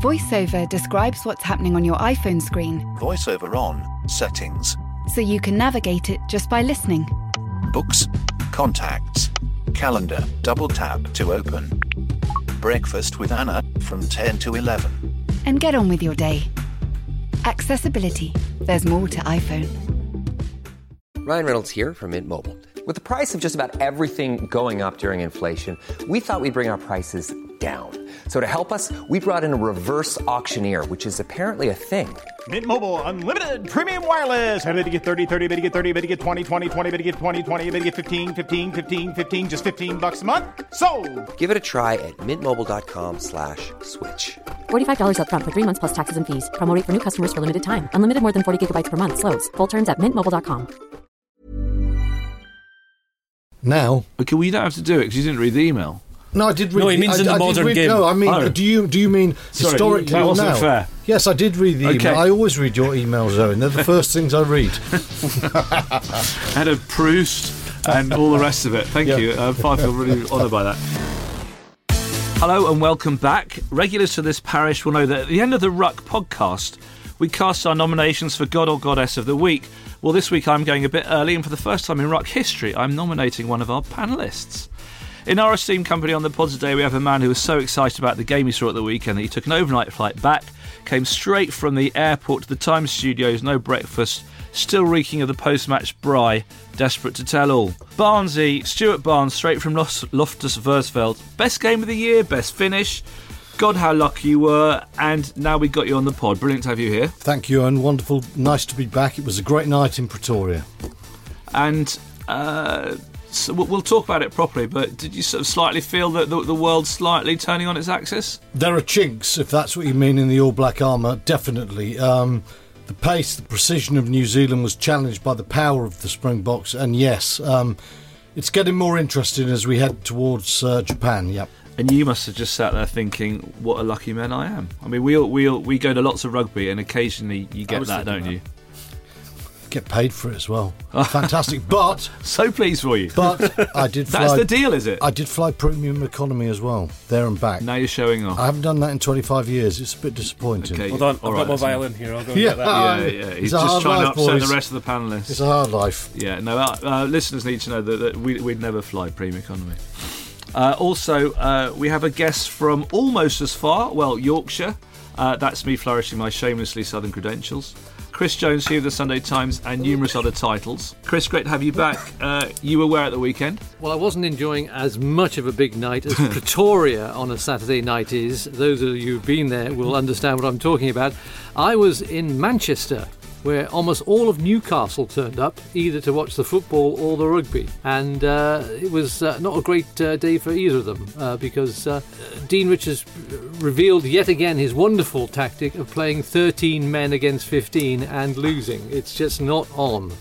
VoiceOver describes what's happening on your iPhone screen VoiceOver on, settings, so you can navigate it just by listening. books, contacts, calendar, double tap to open. Breakfast with Anna from 10 to 11. And get on with your day. Accessibility. There's more to iPhone. Ryan Reynolds here from Mint Mobile. With the price of just about everything going up during inflation, we thought we'd bring our prices down. So to help us, we brought in a reverse auctioneer, which is apparently a thing. Mint Mobile unlimited premium wireless. Ready to get 30, 30, bit to get 30, bit to get 20, 20, 20, bit to get 20, 20, bit to get 15, 15, 15, 15 just 15 bucks a month. So, Give it a try at mintmobile.com slash switch. $45 upfront for three months plus taxes and fees. Promo for new customers for limited time. Unlimited more than 40 gigabytes per month. Slows. Full terms at mintmobile.com. Now, Okay, well, you don't have to do it because you didn't read the email. No, I did read. No, he the- means I, in the I did modern read- game. No, I mean, Oh. do you do you mean Sorry, historically that or wasn't now? fair. Yes, I did read the Okay. email. I always read your emails, Owen. They're the first things I read. Had a Proust and all the rest of it. Thank you. Uh, I feel really honoured by that. Hello and welcome back. Regulars to this parish will know that at the end of the Ruck podcast, we cast our nominations for God or Goddess of the Week. Well, this week I'm going a bit early, and for the first time in Ruck history, I'm nominating one of our panellists. In our esteemed company on the pod today, we have a man who was so excited about the game he saw at the weekend that he took an overnight flight back, came straight from the airport to the Times studios, no breakfast, still reeking of the post match braai, desperate to tell all. Barnesy, Stuart Barnes, straight from Los- Loftus Versfeld. Best game of the year, best finish. God, how lucky you were, and now we got you on the pod. Brilliant to have you here. Thank you, and Wonderful. Nice to be back. It was a great night in Pretoria. And uh, so we'll we'll talk about it properly, but did you sort of slightly feel that the, the world's slightly turning on its axis? There are chinks, if that's what you mean, in the all black armour, definitely. Um, the pace, the precision of New Zealand was challenged by the power of the Springboks, and yes, um, it's getting more interesting as we head towards uh, Japan. Yep. And you must have just sat there thinking, "What a lucky man I am." I mean, we all, we all, we go to lots of rugby, and occasionally you get that, don't you? Get paid for it as well. Fantastic. But, So pleased for you. but I did fly. That's the deal, is it? I did fly premium economy as well, there and back. now you're showing off. I haven't done that in 25 years. It's a bit disappointing. Okay. Hold on, I've All got my violin here. I'll go and Yeah. get that. yeah, yeah. He's It's a just hard trying life, to upset boys. the rest of the panelists. It's a hard life. Yeah, no, uh, uh, listeners need to know that, that we, we'd never fly premium economy. Uh, also, uh, we have a guest from almost as far, well, Yorkshire. Uh, that's me flourishing my shamelessly southern credentials. Chris Jones here of the Sunday Times and numerous other titles. Chris, great to have you back. Uh, you were where at the weekend? Well, I wasn't enjoying as much of a big night as Pretoria on a Saturday night is. Those of you who've been there will understand what I'm talking about. I was in Manchester, where almost all of Newcastle turned up, either to watch the football or the rugby. And uh, it was uh, not a great uh, day for either of them uh, because uh, Dean Richards revealed yet again his wonderful tactic of playing 13 men against 15 and losing. It's just not on.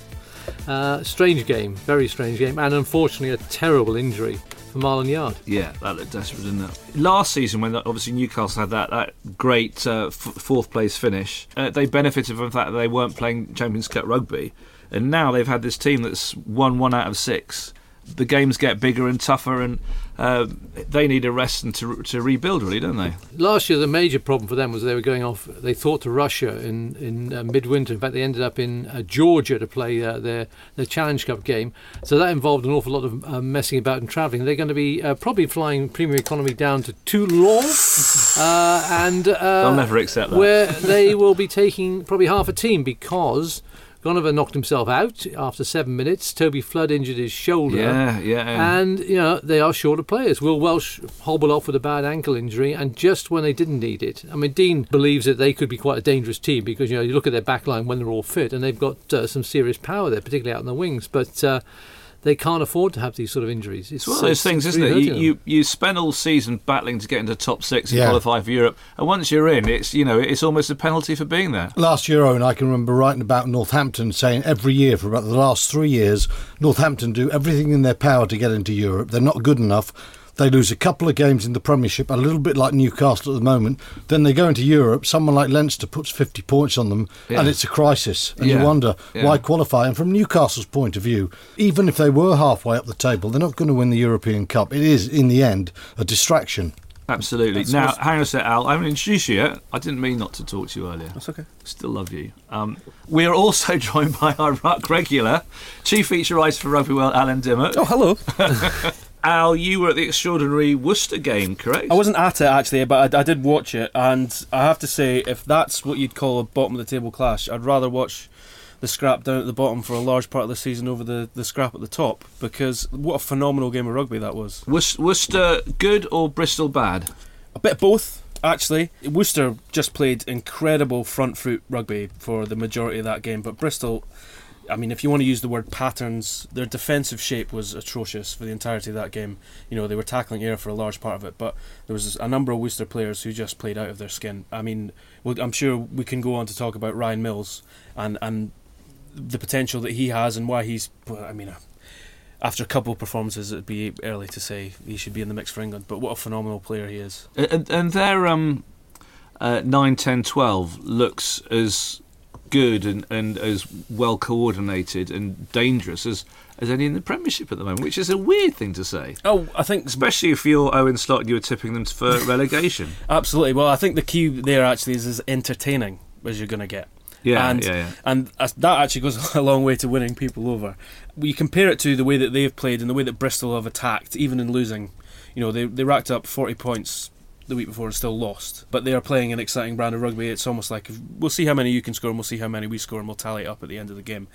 Uh, strange game, very strange game, and unfortunately a terrible injury for Marlon Yard. Yeah, that looked desperate, didn't it? Last season, when obviously Newcastle had that, that great uh, f- fourth place finish, uh, they benefited from the fact that they weren't playing Champions Cup rugby. And now they've had this team that's won one out of six. The games get bigger and tougher, and uh, they need a rest and to, to rebuild, really, don't they? Last year, the major problem for them was they were going off. They thought to Russia in in uh, midwinter. In fact, they ended up in uh, Georgia to play uh, their their Challenge Cup game. So that involved an awful lot of uh, messing about and travelling. They're going to be uh, probably flying Premier Economy down to Toulon, uh, and uh, They'll never accept that. where they will be taking probably half a team because. Gonover knocked himself out after seven minutes. Toby Flood injured his shoulder. Yeah, yeah. yeah. And, you know, they are short of players. Will Welch hobbled off with a bad ankle injury, and just when they didn't need it. I mean, Dean believes that they could be quite a dangerous team because, you know, you look at their back line when they're all fit, and they've got uh, some serious power there, particularly out in the wings. But uh, they can't afford to have these sort of injuries. It's one of those things, isn't it? You, you you spend all season battling to get into top six and Yeah. qualify for Europe, and once you're in, it's you know it's almost a penalty for being there. Last year, Owen, I can remember writing about Northampton saying every year for about the last three years, Northampton do everything in their power to get into Europe. They're not good enough. They lose a couple of games in the Premiership, a little bit like Newcastle at the moment. Then they go into Europe. Someone like Leinster puts 50 points on them, Yeah. and it's a crisis. And Yeah. you wonder Yeah. why qualify. And from Newcastle's point of view, even if they were halfway up the table, they're not going to win the European Cup. It is, in the end, a distraction. Absolutely. That's now, awesome. hang on a sec, Al. I haven't introduced you yet. I didn't mean not to talk to you earlier. That's okay. Still love you. Um, we are also joined by our ruck regular, chief feature writer for Rugby World, Alan Dymock. Oh, hello. Al, you were at the extraordinary Worcester game, correct? I wasn't at it actually, but I, I did watch it, and I have to say, if that's what you'd call a bottom of the table clash, I'd rather watch the scrap down at the bottom for a large part of the season over the, the scrap at the top because what a phenomenal game of rugby that was. Wor- Worcester good or Bristol bad? A bit of both, actually. Worcester just played incredible front foot rugby for the majority of that game, but Bristol, I mean, if you want to use the word patterns, their defensive shape was atrocious for the entirety of that game. You know, they were tackling air for a large part of it, but there was a number of Worcester players who just played out of their skin. I mean, I'm sure we can go on to talk about Ryan Mills and and the potential that he has and why he's. I mean. After a couple of performances, it'd be early to say he should be in the mix for England. But what a phenomenal player he is! And, and their um, uh, 9, 10, 12 looks as good and, and as well coordinated and dangerous as, as any in the Premiership at the moment, which is a weird thing to say. Oh, I think Especially if you're Owen Slot and you were tipping them for relegation. Absolutely. Well, I think the key there actually is as entertaining as you're going to get. Yeah, and, yeah, yeah. And that actually goes a long way to winning people over. You compare it to the way that they've played and the way that Bristol have attacked, even in losing. You know, they, they racked up 40 points the week before and still lost. But they are playing an exciting brand of rugby. It's almost like we'll see how many you can score and we'll see how many we score and we'll tally it up at the end of the game,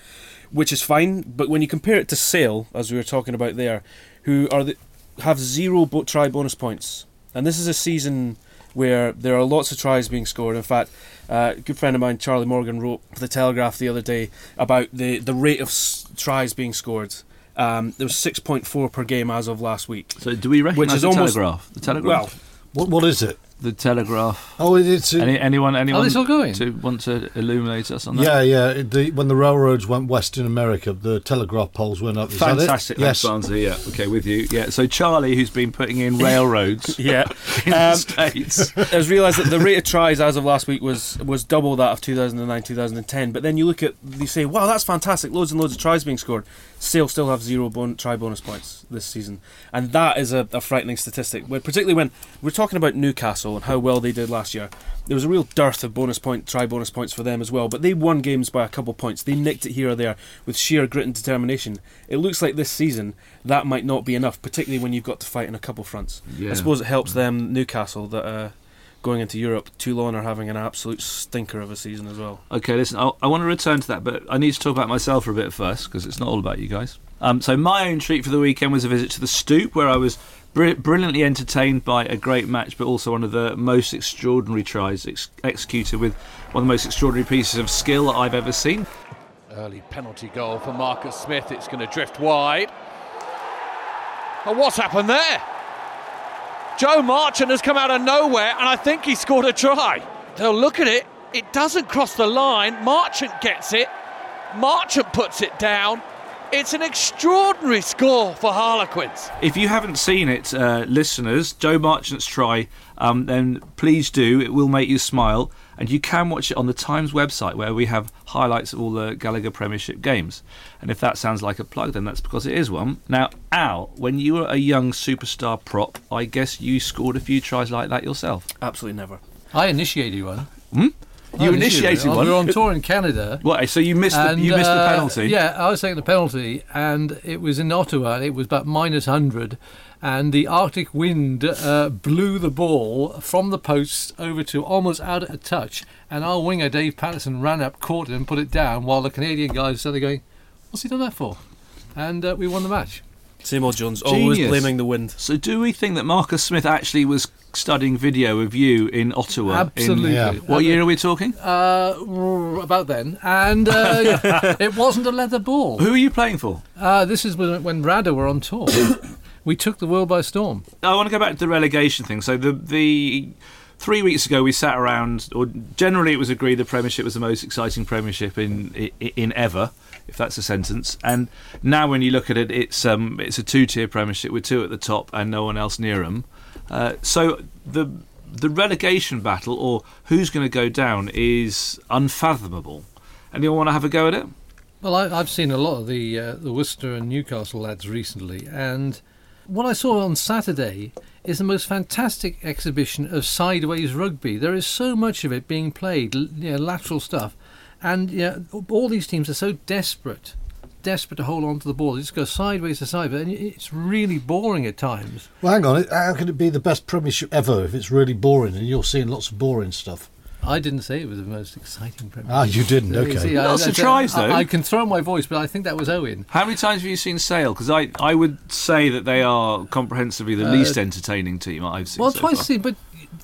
which is fine. But when you compare it to Sale, as we were talking about there, who are the, have zero bo- try bonus points, and this is a season where there are lots of tries being scored. In fact, uh, a good friend of mine, Charlie Morgan, wrote for the Telegraph the other day about the, the rate of s- tries being scored. Um, there was 6.4 per game as of last week. So do we recognise Which is the almost- Telegraph? The Telegraph? Well, What what is it? the Telegraph. Oh, it- it's Any, anyone anyone they still going? to want to illuminate us on that? yeah, yeah. The, when the railroads went west in America, the telegraph poles went up. Is that it? Fantastic, Yes. thanks, Barnesy. Yeah, okay, with you. Yeah, so Charlie, who's been putting in railroads yeah. in the Um, States. I was realised that the rate of tries as of last week was was double that of 2009 2010. But then you look at you say, wow, that's fantastic, loads and loads of tries being scored. Sale still have zero bon- try bonus points this season, and that is a, a frightening statistic. When, particularly when we're talking about Newcastle and how well they did last year. There was a real dearth of bonus point, try bonus points for them as well. But they won games by a couple points. They nicked it here or there with sheer grit and determination. It looks like this season that might not be enough, particularly when you've got to fight in a couple fronts. Yeah. I suppose it helps them, Newcastle, that uh, going into Europe, Toulon are having an absolute stinker of a season as well. Okay, listen, I, I want to return to that, but I need to talk about myself for a bit first because it's not all about you guys. Um, so my own treat for the weekend was a visit to the Stoop, where I was br- brilliantly entertained by a great match, but also one of the most extraordinary tries ex- executed with one of the most extraordinary pieces of skill that I've ever seen. Early penalty goal for Marcus Smith. It's going to drift wide. And what's happened there? Joe Marchant has come out of nowhere, and I think he scored a try. They'll look at it. It doesn't cross the line. Marchant gets it. Marchant puts it down. It's an extraordinary score for Harlequins. If you haven't seen it, uh, listeners, Joe Marchant's try, um, then please do. It will make you smile. And you can watch it on the Times website where we have highlights of all the Gallagher Premiership games. And if that sounds like a plug, then that's because it is one. Now, Al, when you were a young superstar prop, I guess you scored a few tries like that yourself. Absolutely never. I initiated one. Hmm? I You initiated one? We were on tour in Canada. What? So you missed the, you missed the uh, penalty? Yeah, I was taking the penalty, and it was in Ottawa. and It was about minus hundred, and the Arctic wind uh, blew the ball from the post over to almost out of touch. And our winger Dave Patterson ran up, caught it, and put it down, while the Canadian guys started going, "What's he done that for?" And uh, we won the match. Same old Jones, always Genius. blaming the wind. So do we think that Marcus Smith actually was studying video of you in Ottawa? in- Absolutely. Yeah. what year are we talking? Uh, about then, and uh, it wasn't a leather ball. Who are you playing for? Uh, this is when, when Rada were on tour. we took the world by storm. I want to go back to the relegation thing. So the the three weeks ago we sat around, or generally it was agreed the Premiership was the most exciting Premiership in in, in ever, if that's a sentence. And now when you look at it, it's um it's a two tier Premiership with two at the top and no one else near them. Uh, so the the relegation battle, or who's going to go down, is unfathomable. Anyone want to have a go at it? Well, I, I've seen a lot of the uh, the Worcester and Newcastle lads recently, and what I saw on Saturday is the most fantastic exhibition of sideways rugby. There is so much of it being played, you know, lateral stuff, and you know, all these teams are so desperate, desperate to hold on to the ball. They just go sideways to sideways, and it's really boring at times. Well, hang on. How can it be the best Premiership ever if it's really boring and you're seeing lots of boring stuff? I didn't say it was the most exciting Premiership. Ah, you didn't. Okay. see, I- Lots I- of tries, I- though. I can throw my voice, but I think that was Owen. How many times have you seen Sale? Because I, I would say that they are comprehensively the Uh, least entertaining team I've seen. Well, so twice far. see, but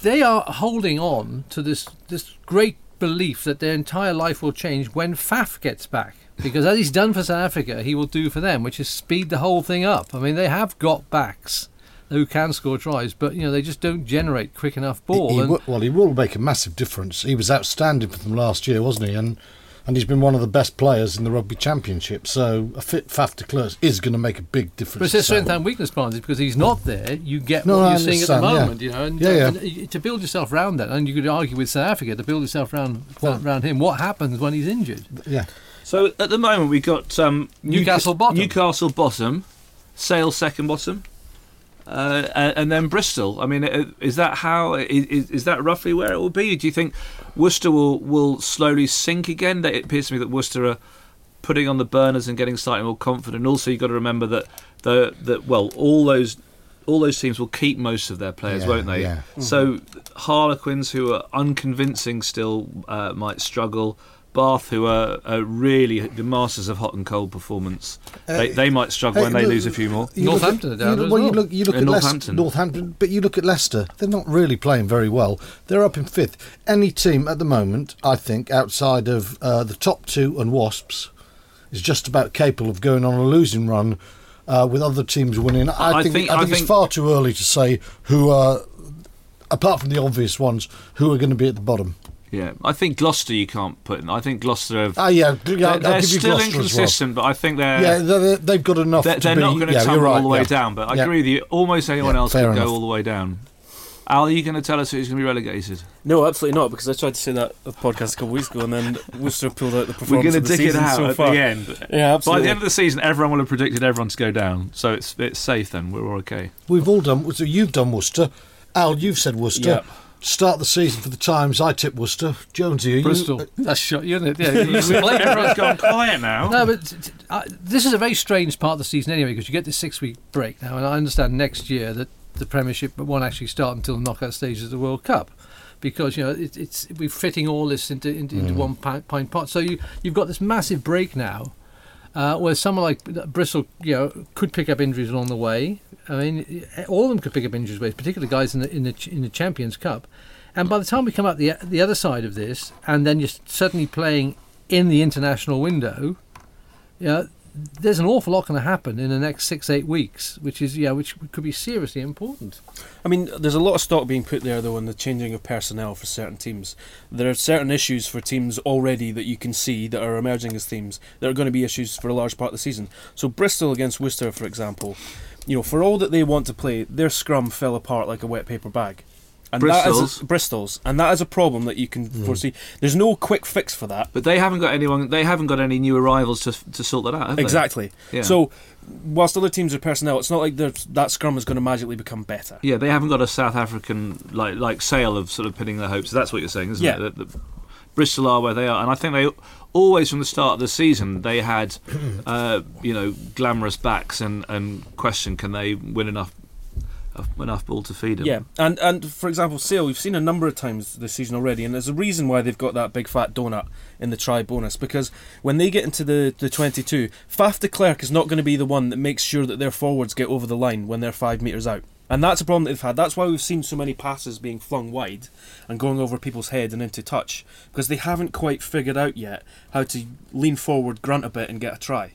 they are holding on to this this great belief that their entire life will change when Faf gets back. Because as he's done for South Africa, he will do for them, which is speed the whole thing up. I mean, they have got backs who can score tries, but you know they just don't generate quick enough ball. He, he and will, well, he will make a massive difference. He was outstanding for them last year, wasn't he? And and he's been one of the best players in the rugby championship. So a fit Faf de Klerk is going to make a big difference. but it's their strength and weakness, Barnesy, because he's not there. You get No, what I you're seeing at the understand, yeah. moment, you know. And, Yeah, yeah. and to build yourself round that, and you could argue with South Africa to build yourself round Well- round him. What happens when he's injured? Yeah. So at the moment we've got um, Newcastle Newca- bottom. Newcastle bottom, Sale second bottom, uh, and, then Bristol. I mean, uh, is that how? Is, is that roughly where it will be? Do you think Worcester will will slowly sink again? That it appears to me that Worcester are putting on the burners and getting slightly more confident. Also, you've got to remember that the that well, all those. All those teams will keep most of their players, Yeah, won't they? yeah. So Harlequins, who are unconvincing, still uh, might struggle. Bath, who are, are really the masters of hot and cold performance, they, Uh, they might struggle Hey, when they look- lose a few more. You look Northampton at- are down you, as well, you look, you look And at Leicester, Northampton. Northampton, but you look at Leicester. They're not really playing very well. They're up in fifth. Any team at the moment, I think, outside of uh, the top two and Wasps, is just about capable of going on a losing run. Uh, with other teams winning, I, I think, think- I I think it's far too early to say who are, apart from the obvious ones, who are going to be at the bottom. Yeah, I think Gloucester you can't put in. I think Gloucester have. Ah, yeah, yeah, they're I'll they're give you still Gloucester as well. inconsistent, but I think they're. Yeah, they're, they've got enough. they're, to they're be, not going to yeah, tumble right, all the way yeah. down. But I Yeah. agree with you. Almost anyone Yeah, else could enough. go all the way down. Al, are you going to tell us who's going to be relegated? No, absolutely not, because I tried to say that on the podcast a couple of weeks ago, and then Worcester pulled out the performance. We're performance going to of the dig it out so at far. the end. Yeah, By the end of the season, everyone will have predicted everyone to go down, so it's it's safe. Then we're all okay. We've all done. So you've done Worcester. Al, you've said Worcester. Yep. Start the season for the Times. I tip Worcester. Jonesy, are you? Bristol. That's shot, isn't it? Yeah, you- we played Everyone's gone quiet now. No, but t- t- uh, this is a very strange part of the season anyway, because you get this six-week break now, and I understand next year that the Premiership won't actually start until the knockout stages of the World Cup, because you know it, it's we're fitting all this into into, into one pint pot. So you you've got this massive break now, uh, where someone like Bristol, you know, could pick up injuries along the way. I mean, all of them could pick up injuries, particularly guys in the in the in the Champions Cup. And by the time we come out the the other side of this, and then you're suddenly playing in the international window, yeah, there's an awful lot going to happen in the next six eight weeks, which is yeah, which could be seriously important. I mean, there's a lot of stock being put there, though, in the changing of personnel for certain teams. There are certain issues for teams already that you can see that are emerging as teams that are going to be issues for a large part of the season. So, Bristol against Worcester, for example, you know, for all that they want to play, their scrum fell apart like a wet paper bag. And that is Bristol's? a, Bristol's, and that is a problem that you can hmm. foresee. There's no quick fix for that. But they haven't got anyone. They haven't got any new arrivals to to sort that out. Have they? Exactly. Yeah. So, whilst other teams are personnel, it's not like that scrum is going to magically become better. Yeah, they haven't got a South African like like sale of sort of pinning their hopes. That's what you're saying, isn't Yeah. it? That, that Bristol are where they are, and I think they always from the start of the season they had, uh, you know, glamorous backs and and question can they win enough enough ball to feed them? Yeah, and and for example, Sale, we've seen a number of times this season already, and there's a reason why they've got that big fat donut in the try bonus because when they get into the, the 22, Faf de Klerk is not going to be the one that makes sure that their forwards get over the line when they're five metres out. And that's a problem that they've had. That's why we've seen so many passes being flung wide and going over people's head and into touch because they haven't quite figured out yet how to lean forward, grunt a bit, and get a try.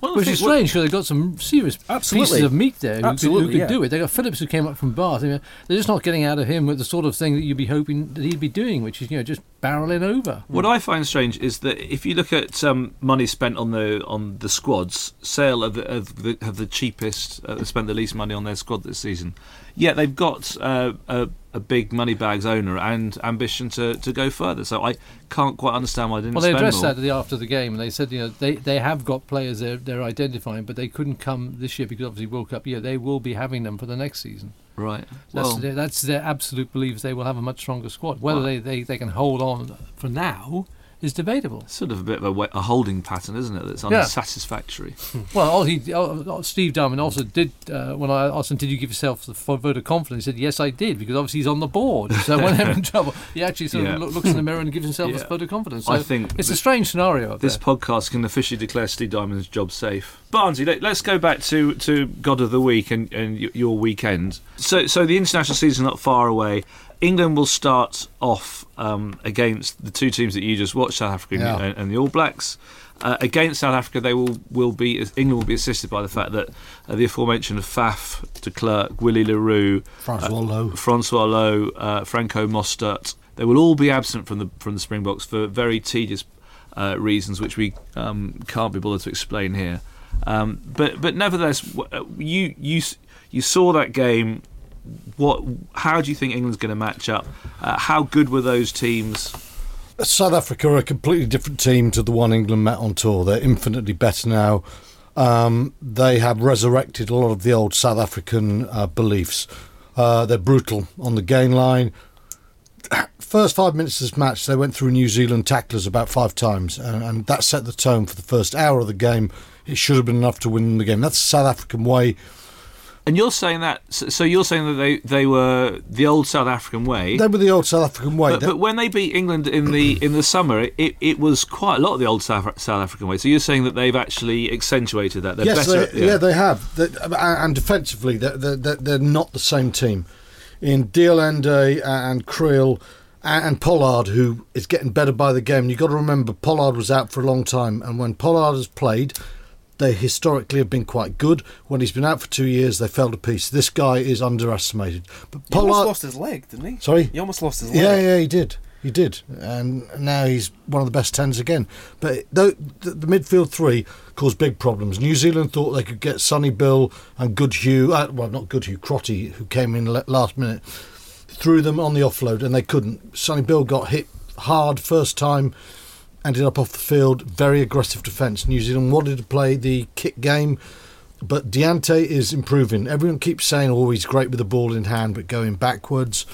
The Which is strange because they've got some serious Absolutely. pieces of meat there who, could, who Absolutely, could yeah. do it. They've got Phillips who came up from Bath. I mean, they're just not getting out of him with the sort of thing that you'd be hoping that he'd be doing, which is you know just barreling over. What I find strange is that if you look at um, money spent on the on the squads, Sale have, the, have the cheapest, uh, spent the least money on their squad this season. Yet they've got uh, a, a big money bags owner and ambition to, to go further. So I can't quite understand why they didn't Well, they addressed more. that after the game, and they said, you know, they, they have got players they're, they're identifying, but they couldn't come this year because obviously World Cup year. They will be having them for the next season. Right. That's, Well, their, that's their absolute belief they will have a much stronger squad. Whether they, they, they can hold on for now is debatable. sort of a bit of a, a holding pattern, isn't it? That's Yeah. unsatisfactory. Well, all he, oh, Steve Diamond also did, uh, when I asked him, did you give yourself the vote of confidence? He said, yes, I did, because obviously he's on the board. So when they're in trouble, he actually sort Yeah. of loo- looks in the mirror and gives himself Yeah. a vote of confidence. So I think it's a strange scenario. This there. podcast can officially declare Steve Diamond's job safe. Barnesy, let, us go back to, to God of the Week and, and your weekend. So, so the international season not far away. England will start off um, against the two teams that you just watched, South Africa and- Yeah. and, and the All Blacks. Uh, against South Africa, they will, will be England will be assisted by the fact that uh, the aforementioned Faf, de Klerk, Willie le Roux, Francois Louw. Francois Louw, uh, Franco Mostert. They will all be absent from the from the Springboks for very tedious uh, reasons, which we um, can't be bothered to explain here. Um, but but nevertheless, uh, you you you saw that game. What? How do you think England's going to match up? Uh, how good were those teams? South Africa are a completely different team to the one England met on tour. They're infinitely better now. Um, they have resurrected a lot of the old South African uh, beliefs. Uh, they're brutal on the gain line. First five minutes of this match, they went through New Zealand tacklers about five times, and, and that set the tone for the first hour of the game. It should have been enough to win the game. That's the South African way. And you're saying that. So you're saying that they, they were the old South African way. They were the old South African way. But, but when they beat England in the in the summer, it, it was quite a lot of the old South, South African way. So you're saying that they've actually accentuated that. They're yes, better. they, yeah. they have. They, and defensively, they're, they're, they're not the same team. In De Allende and Kriel and and Pollard, who is getting better by the game. You've got to remember, Pollard was out for a long time, and when Pollard has played, they historically have been quite good. When he's been out for two years, they fell to pieces. This guy is underestimated. But He almost lost his leg, didn't he? Sorry? He almost lost his leg. yeah, yeah, he did. He did, and now he's one of the best tens again. But the, the, the midfield three caused big problems. New Zealand thought they could get Sonny Bill and Goodhue, uh, well, not Goodhue, Crotty, who came in last minute, threw them on the offload, and they couldn't. Sonny Bill got hit hard first time, ended up off the field. Very aggressive defence. New Zealand wanted to play the kick game. But Diante is improving. Everyone keeps saying, oh, he's great with the ball in hand, but going backwards.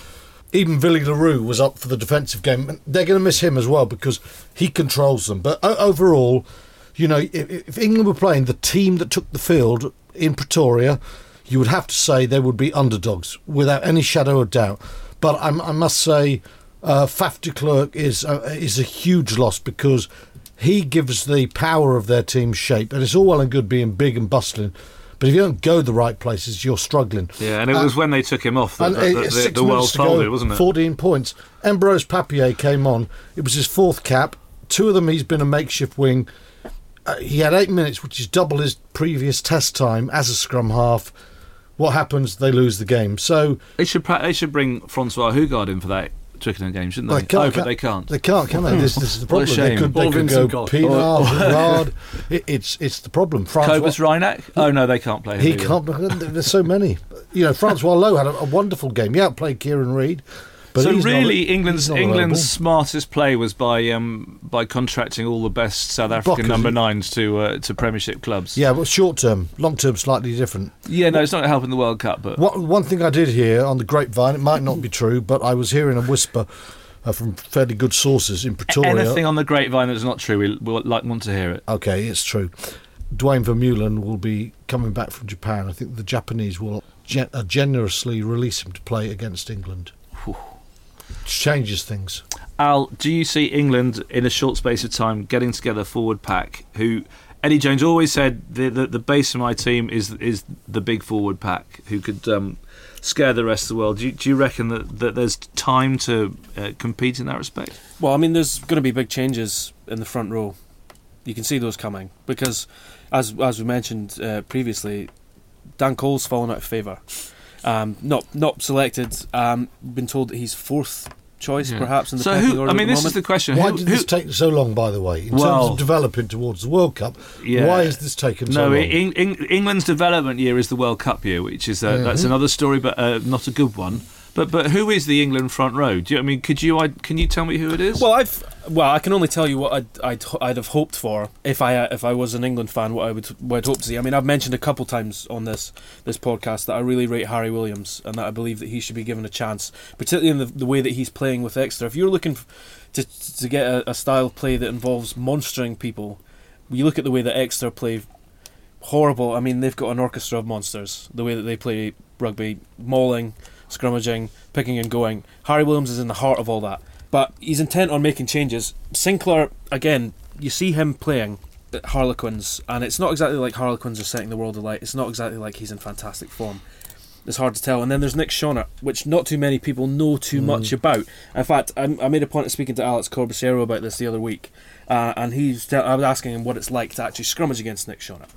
Even Willie le Roux was up for the defensive game. They're going to miss him as well because he controls them. But overall, you know, if, England were playing the team that took the field in Pretoria, you would have to say they would be underdogs without any shadow of doubt. But I must say, uh, Faf de Klerk is uh, is a huge loss because he gives the power of their team shape, and it's all well and good being big and bustling, but if you don't go the right places, you're struggling. Yeah, and it was when they took him off that, that- uh, that the, the world folded, wasn't it? 14 points. Embrose Papier came on. It was his fourth cap. Two of them he's been a makeshift wing. Uh, he had eight minutes, which is double his previous test time as a scrum half. What happens? They lose the game. So They should pra- they should bring Francois Hougaard in for that Twickenham game, shouldn't they? They can't, oh, but they can't. They can't, can they? This, this is the What a problem. They shame. could, they could go. Pienaar, oh. Gerard. It, it's it's the problem. Francois, Cobus Reinach? Oh no, they can't play. him he either. can't. There's so many. You know, Francois Louw had a, a wonderful game. He outplayed Kieran Read. But so he's not- really, England's England's smartest play was by um, by contracting all the best South African number nines to uh, to Premiership clubs. Yeah, well, short term, long term, slightly different. yeah. No, it's not helping the World Cup, but One, one thing I did hear on the grapevine, it might not be true, but I was hearing a whisper uh, from fairly good sources in Pretoria. anything on the grapevine that's not true, we we'll like want to hear it. Okay, it's true. Duane Vermeulen will be coming back from Japan. I think the Japanese will gen- uh, generously release him to play against England. Changes things. Al, do you see England in a short space of time getting together forward pack? Who Eddie Jones always said the the, the base of my team is is the big forward pack who could um, scare the rest of the world. Do you, do you reckon that, that there's time to uh, compete in that respect? Well, I mean, there's going to be big changes in the front row. You can see those coming because, as as we mentioned uh, previously, Dan Cole's fallen out of favour. Um, not not selected. Um, been told that he's fourth choice, perhaps in the so who? order I mean, the this is the question. Why who, did who- this take so long, by the way, in Well- terms of developing towards the World Cup? Yeah. Why is this taken so no, long? Eng- Eng- England's development year is the World Cup year, which is uh, that's another story, but uh, not a good one. But but who is the England front row? Do you, I mean, could you I, can you tell me who it is? Well, I've well, I can only tell you what I'd I'd, I'd have hoped for if I uh, if I was an England fan. What I would I'd hope to see. I mean, I've mentioned a couple times on this this podcast that I really rate Harry Williams and that I believe that he should be given a chance, particularly in the, the way that he's playing with Exeter. If you're looking to to get a, a style of play that involves monstering people, you look at the way that Exeter play. Horrible. I mean, they've got an orchestra of monsters. The way that they play rugby, mauling, scrummaging, picking and going. Harry Williams is in the heart of all that. But he's intent on making changes. Sinckler, again, you see him playing at Harlequins, and it's not exactly like Harlequins are setting the world alight. It's not exactly like he's in fantastic form. It's hard to tell. And then there's Nick Schonert, which not too many people know too Mm. much about. In fact, I, I made a point of speaking to Alex Corbisiero about this the other week, uh, and he's tell, I was asking him what it's like to actually scrummage against Nick Schonert.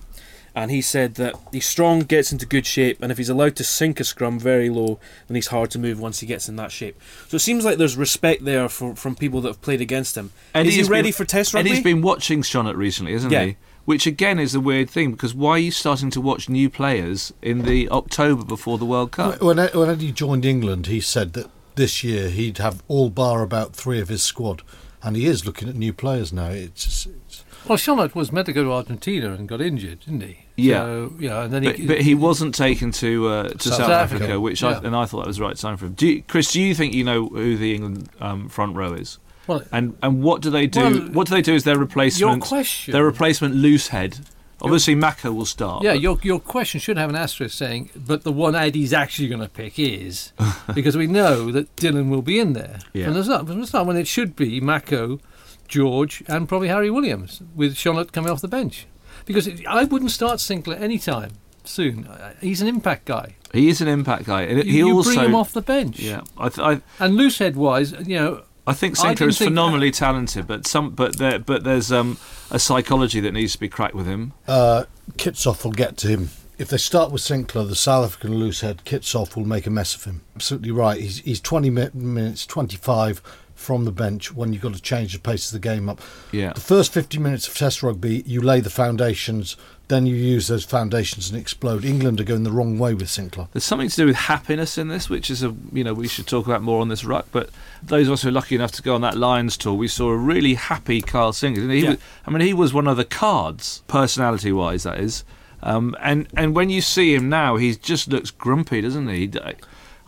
And he said that he's strong, gets into good shape, and if he's allowed to sink a scrum very low, then he's hard to move once he gets in that shape. So it seems like there's respect there for, from people that have played against him. And is he ready been- for Test rugby? And he's been watching Schonert recently, isn't Yeah. he? Which again is a weird thing because why are you starting to watch new players in the October before the World Cup? When, Ed- when Eddie joined England, he said that this year he'd have all bar about three of his squad, and he is looking at new players now. It's, it's Well, Schonert was meant to go to Argentina and got injured, didn't he? Yeah. So, yeah, and then But, he, but he wasn't taken to uh, to South, South Africa, Africa, which yeah. I, and I thought that was the right time for him. Do you, Chris? Do you think you know who the England um, front row is? Well, And and what do they do? Well, what do they do as their replacement? Your question- Their replacement loose head. Obviously, Mako will start. Yeah, your your question should have an asterisk saying, but the one Eddie's actually going to pick is because we know that Dylan will be in there. Yeah. And there's not, there's not when it should be Mako, George, and probably Harry Williams with Schonert coming off the bench. Because it, I wouldn't start Sinckler any time soon. He's an impact guy. he is an impact guy, and You, he you also bring him off the bench. Yeah, I, th- I And loosehead wise, you know, I think I Sinckler didn't is think- phenomenally talented, but some but there but there's um a psychology that needs to be cracked with him. uh, Kitshoff will get to him. If they start with Sinckler, the South African loosehead, Kitshoff will make a mess of him. Absolutely right. He's, he's 20 mi- minutes, 25 from the bench when you've got to change the pace of the game up. Yeah. The first 50 minutes of Test rugby, you lay the foundations, then you use those foundations and explode. England are going the wrong way with Sinckler. There's something to do with happiness in this, which is a you know we should talk about more on this ruck. But those of us who are lucky enough to go on that Lions tour, we saw a really happy Kyle Sinckler. He Yeah. was, I mean, he was one of the cards, personality-wise, that is. Um, and and when you see him now, he just looks grumpy, doesn't he?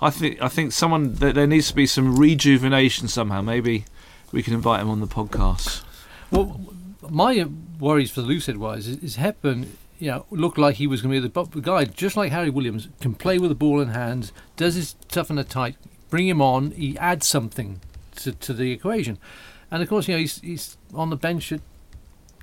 I think I think someone there needs to be some rejuvenation somehow. Maybe we can invite him on the podcast. Well, my worries for the loosehead wise is, is Hepburn. You know, looked like he was going to be the guy, just like Harry Williams, can play with the ball in hand, does his tough and a tight, bring him on, he adds something to, to the equation. And of course, you know, he's, he's on the bench at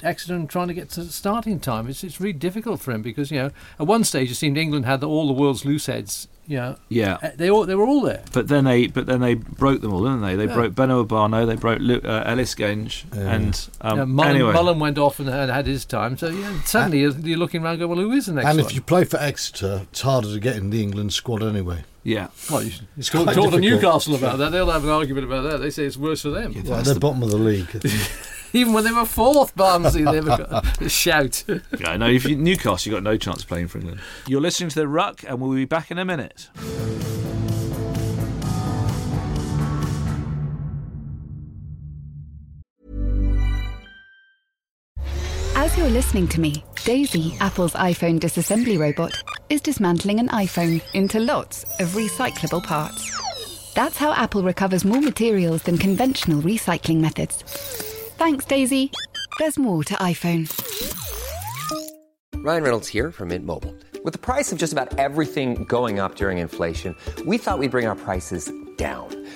Exeter and trying to get to starting time. It's, it's really difficult for him because, you know, at one stage it seemed England had all the world's looseheads, you know, Yeah. uh, they, all, they were all there. But then they, but then they broke them all, didn't they? They Yeah. broke Beno Obano, they broke Lu- uh, Ellis Genge, and um, Yeah, Mullan, anyway. Mullan went off and had, had his time. So yeah, suddenly you're, you're looking around going, well, who is the next and one? if you play for Exeter, it's harder to get in the England squad anyway. yeah, Well, you should It's talk, talk to. Newcastle about that. They'll have an argument about that. They say it's worse for them. Yeah, Well, they're the- bottom of the league. Even when they were fourth, Barnsley never got a shout. yeah. No, if you, Newcastle, you've got no chance of playing for England. You're listening to the Ruck, and we'll be back in a minute. As you're listening to me, Daisy, Apple's iPhone disassembly robot, is dismantling an iPhone into lots of recyclable parts. That's how Apple recovers more materials than conventional recycling methods. Thanks, Daisy. There's more to iPhone. Ryan Reynolds here from Mint Mobile. With the price of just about everything going up during inflation, we thought we'd bring our prices down.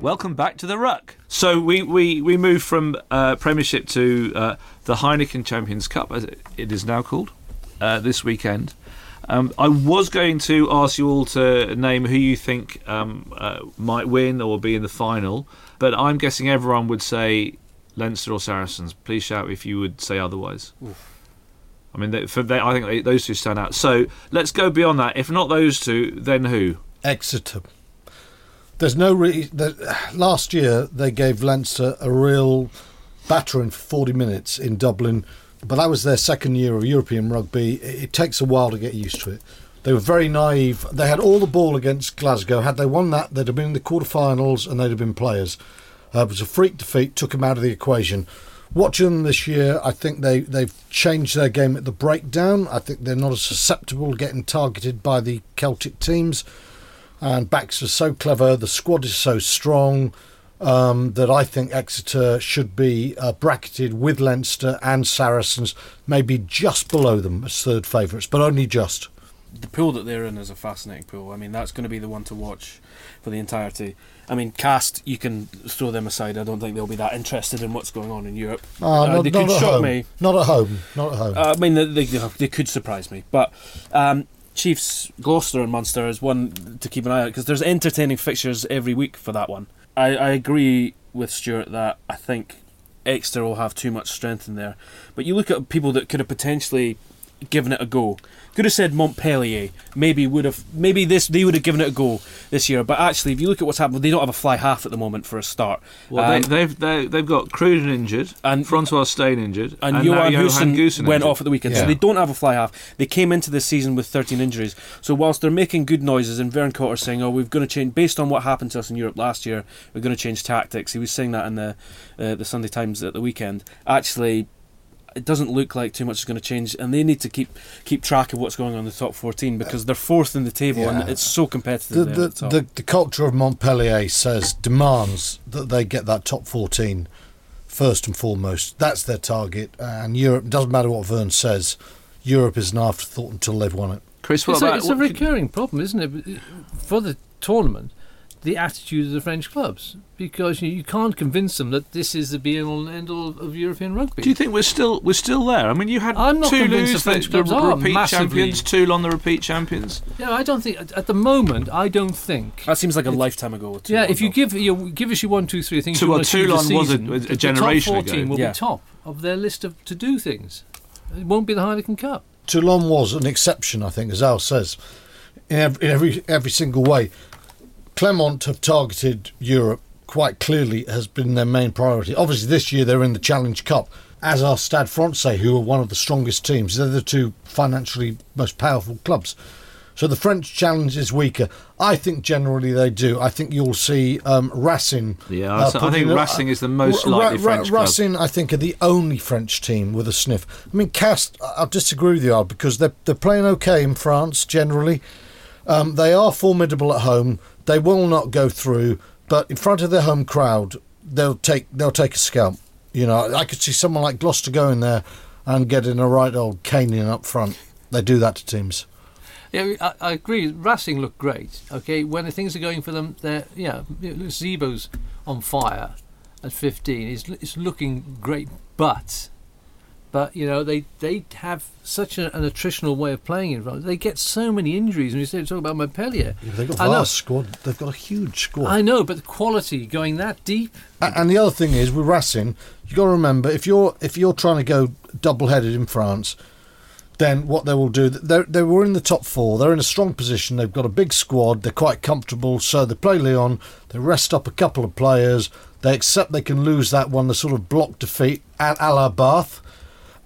Welcome back to the Ruck. So we we, we move from uh, Premiership to uh, the Heineken Champions Cup, as it- is now called, uh, this weekend. Um, I was going to ask you all to name who you think um, uh, might win or be in the final, but I'm guessing everyone would say Leinster or Saracens. Please shout if you would say otherwise. I mean, they, for they, I think they, those two stand out. So let's go beyond that. If not those two, then who? Exeter. There's no re- there, last year they gave Leinster a real battering for 40 minutes in Dublin, but that was their second year of European rugby. It, it takes a while to get used to it. They were very naive. They had all the ball against Glasgow. Had they won that, they'd have been in the quarterfinals and they'd have been players. Uh, it was a freak defeat, took them out of the equation. Watching them this year, I think they, they've changed their game at the breakdown. I think they're not as susceptible to getting targeted by the Celtic teams. And Baxter's so clever, the squad is so strong um, that I think Exeter should be uh, bracketed with Leinster and Saracens, maybe just below them as third favourites, but only just. the pool that they're in is a fascinating pool. I mean, that's going to be the one to watch for the entirety. I mean, Castres you can throw them aside. I don't think they'll be that interested in what's going on in Europe. Ah, Uh, not, they not could shock home. me. Not at home. Not at home. Uh, I mean, they, they, they could surprise me. But um, Chiefs, Gloucester, and Munster is one to keep an eye out because there's entertaining fixtures every week for that one. I, I agree with Stuart that I think Exeter will have too much strength in there. But you look at people that could have potentially given it a go. Could have said Montpellier. Maybe would have. Maybe this they would have given it a go this year. But actually, if you look at what's happened, they don't have a fly half at the moment for a start. Well, Um, they, they've they, they've got Cruden injured, And- Francois Steyn injured, and, now Johan Johan Goosen went injured. off at the weekend, so they don't have a fly half. They came into this season with 13 injuries. So whilst they're making good noises, and Vern Cotter saying, "Oh, we're going to change based on what happened to us in Europe last year, we're going to change tactics." He was saying that in the uh, the Sunday Times at the weekend. Actually. It doesn't look like too much is going to change, and they need to keep keep track of what's going on in the top 14 because they're fourth in the table, Yeah. and it's so competitive. the, there the, at the, top. the, the culture of Montpellier says demands that they get that top 14 first and foremost. That's their target. And Europe doesn't matter what Vern says. Europe is an afterthought until they've won it. Chris, what It's, about a, it's a what could- recurring problem, isn't it? For the tournament, the attitude of the French clubs, because you, you can't convince them that this is the be all and end all of European rugby. Do you think we're still we're still there? I mean, you had I'm not convinced Toulouse, the French the, the are repeat massively- champions, Toulon, the repeat champions. Yeah, I don't think at, at the moment. I don't think. that seems like a lifetime ago. Too yeah, if you ago. give you give us your one, two, three things. Two- you well, want to achieve Toulon this was a- season, a generation the ago. top 14 will Yeah. be top of their list of to do things. It won't be the Heineken Cup. Toulon was an exception, I think, as Al says, in every, in every, every single way. Clermont have targeted Europe quite clearly, has been their main priority. Obviously, this year they're in the Challenge Cup, as are Stade Francais, who are one of the strongest teams. They're the two financially most powerful clubs. So the French challenge is weaker. I think generally they do. I think you'll see um, Racing. Yeah, uh, I- think Racing is the most Ra- likely Ra- French club. Racing, I think, are the only French team with a sniff. I mean, Castres, I- I'll disagree with you, because they're, they're playing okay in France generally. Um, they are formidable at home. They will not go through, but in front of their home crowd, they'll take they'll take a scalp. You know, I could see someone like Gloucester going there and getting a right old caning up front. They do that to teams. Yeah, I, I agree. Racing look great. Okay, when the things are going for them, they're yeah. Zebo's on fire at 15. He's it's looking great, but but you know they they have such a, an attritional way of playing in front. They get so many injuries. And you say talk about Montpellier. They've got a I know. vast squad. They've got a huge squad. I know, but the quality going that deep. A- And the other thing is with Racing, you've got to remember if you're if you're trying to go double headed in France, then what they will do they they were in the top four. They're in a strong position. They've got a big squad. They're quite comfortable. So they play Lyon. They rest up a couple of players. They accept they can lose that one. The sort of block defeat at a la Bath.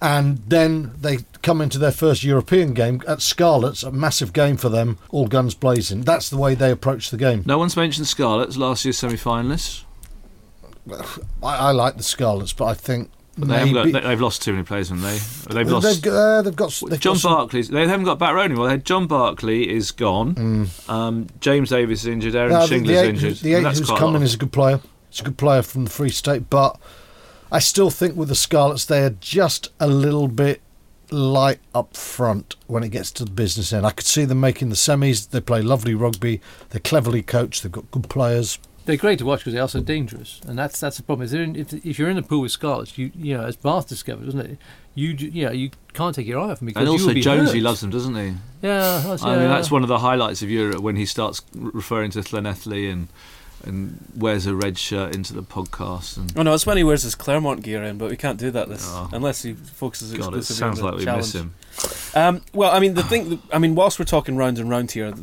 And then they come into their first European game at Scarlets, a massive game for them, all guns blazing. That's the way they approach the game. No one's mentioned Scarlets, last year's semi-finalists. I, I like the Scarlets, but I think But they haven't got, they, they've lost too many players, haven't they? They've They've, lost. uh, they've got they've John Barclay's. They haven't got back row anymore. They John Barkley is gone. Um, James Davies is injured. Aaron No, Shingler's the eight, injured. the eight that's who's coming is a good player. He's a good player from the Free State, but I still think with the Scarlets they are just a little bit light up front when it gets to the business end. I could see them making the semis. They play lovely rugby. They're cleverly coached. They've got good players. They're great to watch because they are so dangerous, and that's that's the problem. Is in, if, if you're in the pool with Scarlets, you you know as Bath discovered, wasn't it? You ju- you know you can't take your eye off them because And also be Jonesy hurt. loves them, doesn't he? Yeah, that's, I mean yeah. that's one of the highlights of Europe when he starts referring to Llanelli and and wears a red shirt into the podcast and Oh no, it's when he wears his Clermont gear in, but we can't do that this Oh. unless he focuses God, it exclusively sounds on the like we challenge. miss him. Um, well, I mean, the thing, I mean, whilst we're talking round and round here,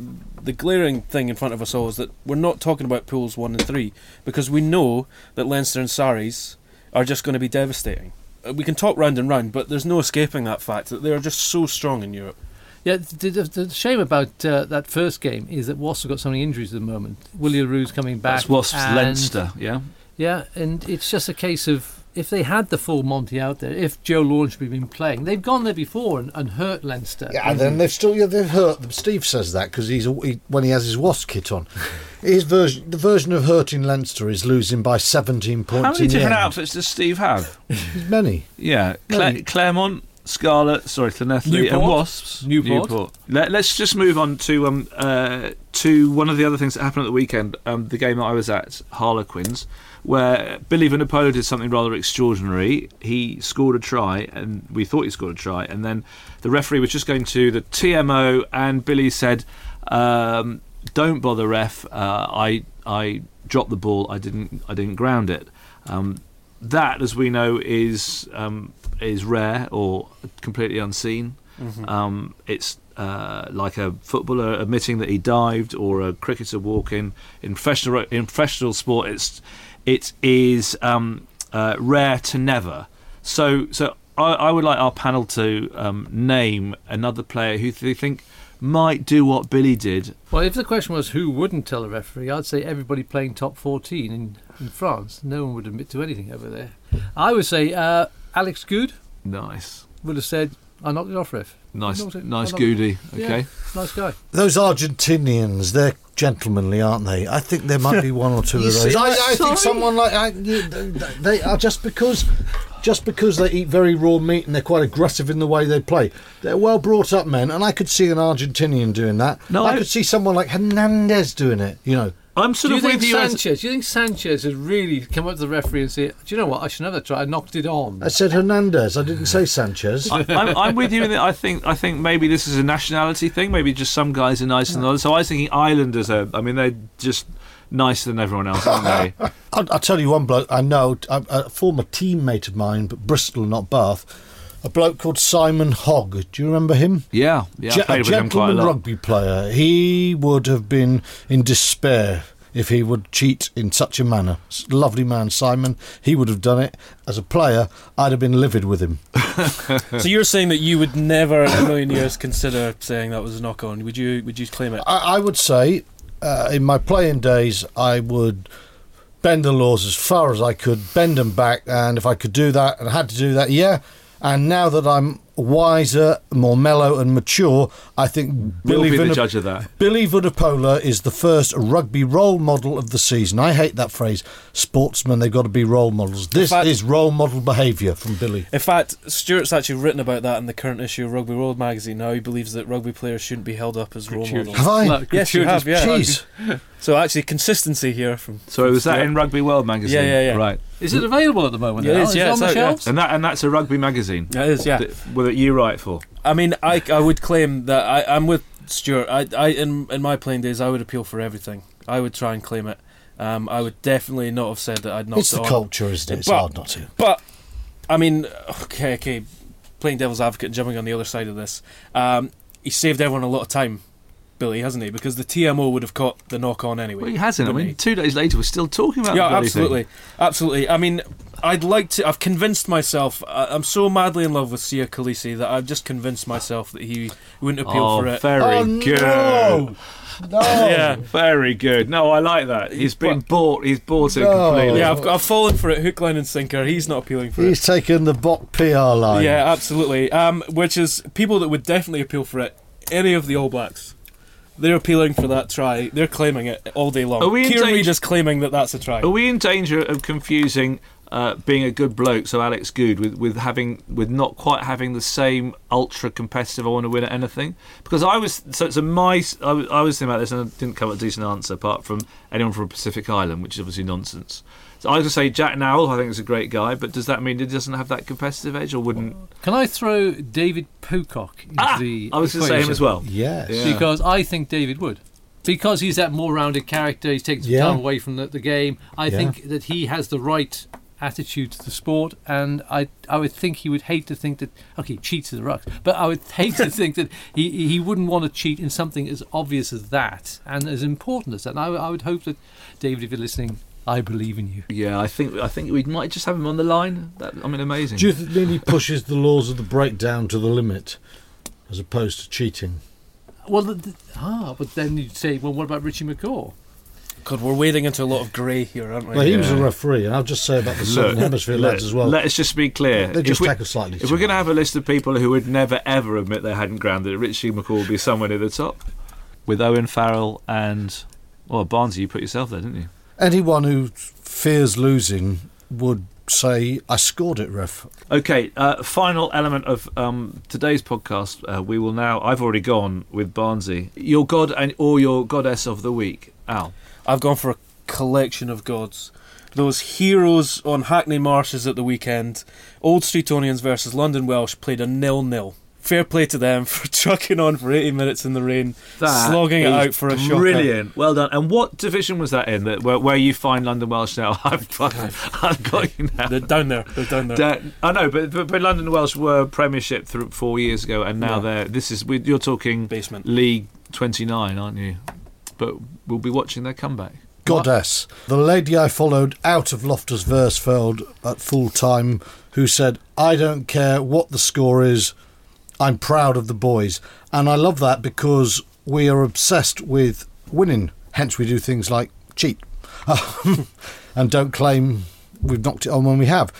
the glaring thing in front of us all is that we're not talking about pools one and three because we know that Leinster and Sarries are just going to be devastating. Uh, We can talk round and round, but there's no escaping that fact that they are just so strong in Europe. Yeah, the, the, the shame about uh, that first game is that Wasps have got so many injuries at the moment. Willie Roos coming back. That's Wasps and- Leinster, yeah. Yeah, and it's just a case of if they had the full Monty out there, if Joe Launchbury had been playing, they've gone there before and, and hurt Leinster. Yeah, and then they've still yeah, they've hurt them. Steve says that because he's a, he, when he has his wasp kit on. His version, the version of hurting Leinster is losing by 17 points. How many in the different end. outfits does Steve have? Many. Yeah, Cle- Many. Clermont, Scarlet, sorry, Llanelli, and Wasps. Newport. Let, us just move on to um uh, to one of the other things that happened at the weekend. Um, the game that I was at, Harlequins, where Billy Vunipola did something rather extraordinary. He scored a try, and we thought he scored a try, and then the referee was just going to the TMO, and Billy said, um, "Don't bother, ref. Uh, I I dropped the ball. I didn't I didn't ground it." Um, that, as we know, is um, is rare or completely unseen. Um, it's uh, like a footballer admitting that he dived, or a cricketer walking. In professional in professional sport, it's it is um, uh, rare to never. So so I, I would like our panel to um, name another player who they think might do what Billy did. Well, if the question was who wouldn't tell a referee, I'd say everybody playing top 14 in, in France. No one would admit to anything over there. I would say uh, Alex Goode Nice, would have said, I knocked it off, ref. Nice, it- nice I knocked- goody. Yeah, Okay. nice guy. Those Argentinians, they're gentlemanly, aren't they? I think there might be one or two of those. I, I think someone like I, they are just because. Just because they eat very raw meat and they're quite aggressive in the way they play, they're well brought up men, and I could see an Argentinian doing that. No, I, I- could see someone like Hernandez doing it. You know, I'm sort Do you of think with you. as- Sanchez? Do you think Sanchez has really come up to the referee and said, "Do you know what? I should never try. I knocked it on." I said Hernandez. I didn't say Sanchez. I, I'm, I'm with you in that. I think I think maybe this is a nationality thing. Maybe just some guys are nicer than others. So I was thinking Islanders are. I mean, they're just nicer than everyone else, aren't they? I'll, I'll tell you one bloke I know, a, a former teammate of mine, but Bristol, not Bath. A bloke called Simon Hogg. Do you remember him? Yeah, yeah. Ge- I played a with him quite a gentleman lot. rugby player. He would have been in despair if he would cheat in such a manner. Lovely man, Simon. He would have done it. As a player, I'd have been livid with him. so you're saying that you would never in a million years consider saying that was a knock on? Would you? Would you claim it? I, I would say, uh, in my playing days, I would bend the laws as far as I could, bend them back, and if I could do that and had to do that, yeah. And now that I'm wiser, more mellow, and mature, I think Billy, We'll Billy be the judge of that. Billy Vunipola is the first rugby role model of the season. I hate that phrase. Sportsmen, they've got to be role models. This fact- is role model behaviour from Billy. In fact, Stuart's actually written about that in the current issue of Rugby World magazine. Now he believes that rugby players shouldn't be held up as role models. Have I? Yes, you have. Yeah. Jeez. So actually, consistency here from. So was that in Rugby World magazine? Yeah, yeah, yeah. Right. Is it available at the moment? Yeah, it now? is, yeah, it it's on the out, yeah. shelves? And that and that's a rugby magazine. Yeah, it is. Yeah. That, well, that you write for. I mean, I, I would claim that I, I'm with Stuart. I, I in in my playing days, I would appeal for everything. I would try and claim it. Um, I would definitely not have said that I'd not. It's the on. culture, isn't it? It's But- hard not to. But I mean, okay, okay, playing devil's advocate and jumping on the other side of this, um, he saved everyone a lot of time, Billy, hasn't he? Because the TMO would have caught the knock on anyway. Well, he hasn't. I wouldn't mean, two days later, we're still talking about. yeah, the absolutely, thing. absolutely. I mean, I'd like to. I've convinced myself. I, I'm so madly in love with Siya Kolisi that I've just convinced myself that he wouldn't appeal Oh, for it. very Oh, good. no. No. Yeah. Very good. No, I like that. He's been But- bought. He's bought it No. completely. Yeah, I've, I've fallen for it, hook, line, and sinker. He's not appealing for it. He's taken the Bok PR line. Yeah, absolutely. Um, which is people that would definitely appeal for it. Any of the All Blacks, they're appealing for that try. They're claiming it all day long. Are we Kieran danger- Read is claiming that that's a try. Are we in danger of confusing uh, being a good bloke, so Alex Goode, with, with having with not quite having the same ultra competitive. I want to win at anything because I was so. So my I was, I was thinking about this and I didn't come up with a decent answer apart from anyone from a Pacific Island, which is obviously nonsense. So I to say Jack Nowell. I think is a great guy, but does that mean he doesn't have that competitive edge, or wouldn't? Can I throw David Pocock into Ah, the I was going to say him as well. Yes. Yeah. Because I think David would. Because he's that more rounded character, he's taken some Yeah. time away from the, the game. I Yeah. think that he has the right attitude to the sport, and I I would think he would hate to think that okay, cheats to the rucks, but I would hate to think that he he wouldn't want to cheat in something as obvious as that and as important as that. And I, I would hope that David, if you're listening, I believe in you. Yeah, I think I think we might just have him on the line. That, I mean, amazing. Do you think he pushes the laws of the breakdown to the limit as opposed to cheating? Well, the, the, ah, but then you'd say, well, what about Richie McCaw? God, we're wading into a lot of grey here, aren't we? Well, he was a referee, and I'll just say about the Southern Hemisphere let, lads as well. Let's just be clear. They If just we- tackle slightly If too we're going to have a list of people who would never ever admit they hadn't grounded Richie McCaw would be somewhere near the top, with Owen Farrell and well Barnesy. You put yourself there, didn't you? Anyone who fears losing would say, I scored it, ref. Okay, uh, final element of um, today's podcast. Uh, we will now. I've already gone with Barnesy. Your god and or your goddess of the week, Al. I've gone for a collection of gods. Those heroes on Hackney Marshes at the weekend. Old Streetonians versus London Welsh played a nil-nil. Fair play to them for trucking on for 80 minutes in the rain, That slogging it out for a shocker. Brilliant, well done. And what division was that in? That where, where you find London Welsh now? I've, I've got you now. They're down there. They're down there. Da- I know, but, but but London Welsh were Premiership through four years ago, and now Yeah. they're this is we, you're talking Basement. League twenty nine, aren't you? But we'll be watching their comeback. Goddess. The lady I followed out of Loftus Versfeld at full time, who said, I don't care what the score is, I'm proud of the boys. And I love that because we are obsessed with winning. Hence, we do things like cheat and don't claim we've knocked it on when we have.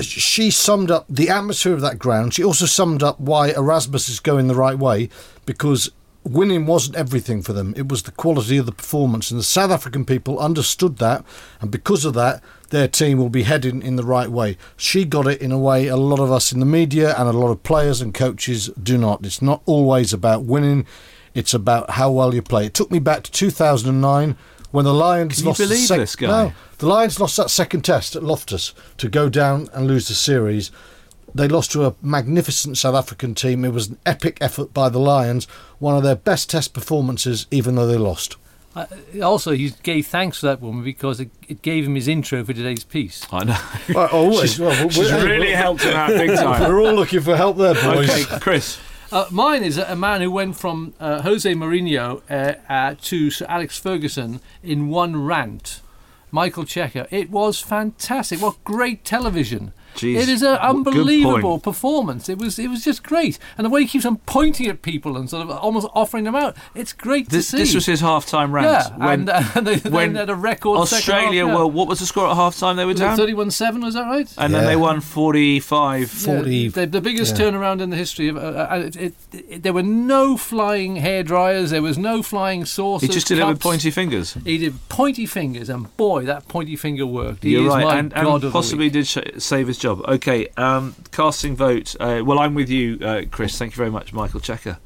She summed up the atmosphere of that ground. She also summed up why Erasmus is going the right way because winning wasn't everything for them. It was the quality of the performance. And the South African people understood that. And because of that, their team will be heading in the right way. She got it in a way a lot of us in the media and a lot of players and coaches do not. It's not always about winning, it's about how well you play. It took me back to 2009 when the Lions Can you lost the believe sec- this guy? No, the Lions lost that second test at Loftus to go down and lose the series. They lost to a magnificent South African team. It was an epic effort by the Lions, one of their best test performances, even though they lost. Uh, also, he gave thanks to that woman because it, it gave him his intro for today's piece. I know. Well, always. She's, Well, she's we're- really helped him out big time. We're all looking for help there, boys. Okay, Chris. Uh, mine is a, a man who went from uh, Jose Mourinho uh, uh, to Sir Alex Ferguson in one rant. Michael Cheika. It was fantastic. What great television! Jeez, it is an unbelievable performance. It was it was just great, and the way he keeps on pointing at people and sort of almost offering them out. It's great This, to see. this was his half-time rant. Yeah, when, and, uh, and they when then had a record. second half, Australia, yeah. well, what was the score at half-time? They were Was down, 31-7, was that right? and then they won 45. Yeah, 40 the, the biggest yeah. turnaround in the history of. Uh, uh, it, it, it, there were no flying hair dryers. There was no flying saucers. He just did it with pointy fingers. He did pointy fingers, and boy, that pointy finger worked. He You're is right, my and, god and of the possibly week. did sh- save his job. Okay, um, casting vote. Uh, well, I'm with you, uh, Chris. Thank you very much, Michael Cheika.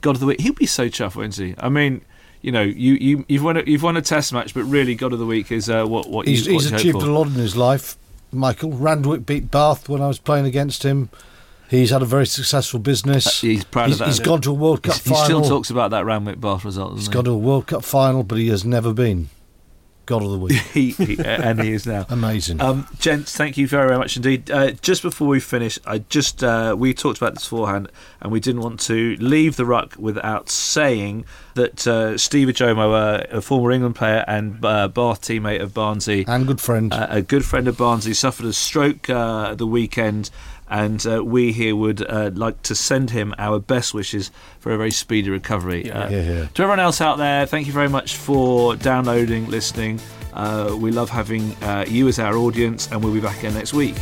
God of the week. He'll be so chuffed, won't he? I mean, you know, you, you you've won a, you've won a test match, but really, God of the week is uh, what what He's, you what he's achieved a lot in his life, Michael. Randwick beat Bath when I was playing against him. He's had a very successful business. Uh, he's proud of that. He's gone to a World Cup He's- he still talks about that Randwick Bath result. He's Doesn't gone to a World Cup final, but he has never been God of the Week. he? he, and he is now. Amazing. Um, gents, thank you very, very much indeed. Uh, just before we finish, I just uh, we talked about this beforehand, and we didn't want to leave the ruck without saying that uh, Steve Ojomoh, uh, a former England player and uh, Bath teammate of Barnesy, and good friend. uh, a good friend of Barnesy, suffered a stroke uh, the weekend. And uh, we here would uh, like to send him our best wishes for a very speedy recovery. Uh, Yeah, yeah. To everyone else out there, thank you very much for downloading, listening. Uh, we love having uh, you as our audience, and we'll be back again next week.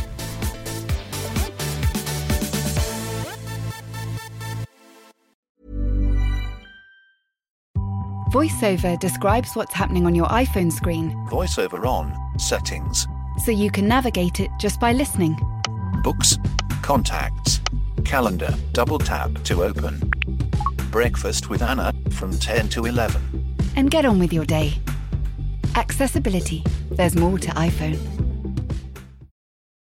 VoiceOver describes what's happening on your iPhone screen Voiceover on. Settings. so you can navigate it just by listening. Books, contacts, calendar, double tap to open. Breakfast with Anna from 10 to 11. And get on with your day. Accessibility. There's more to iPhone.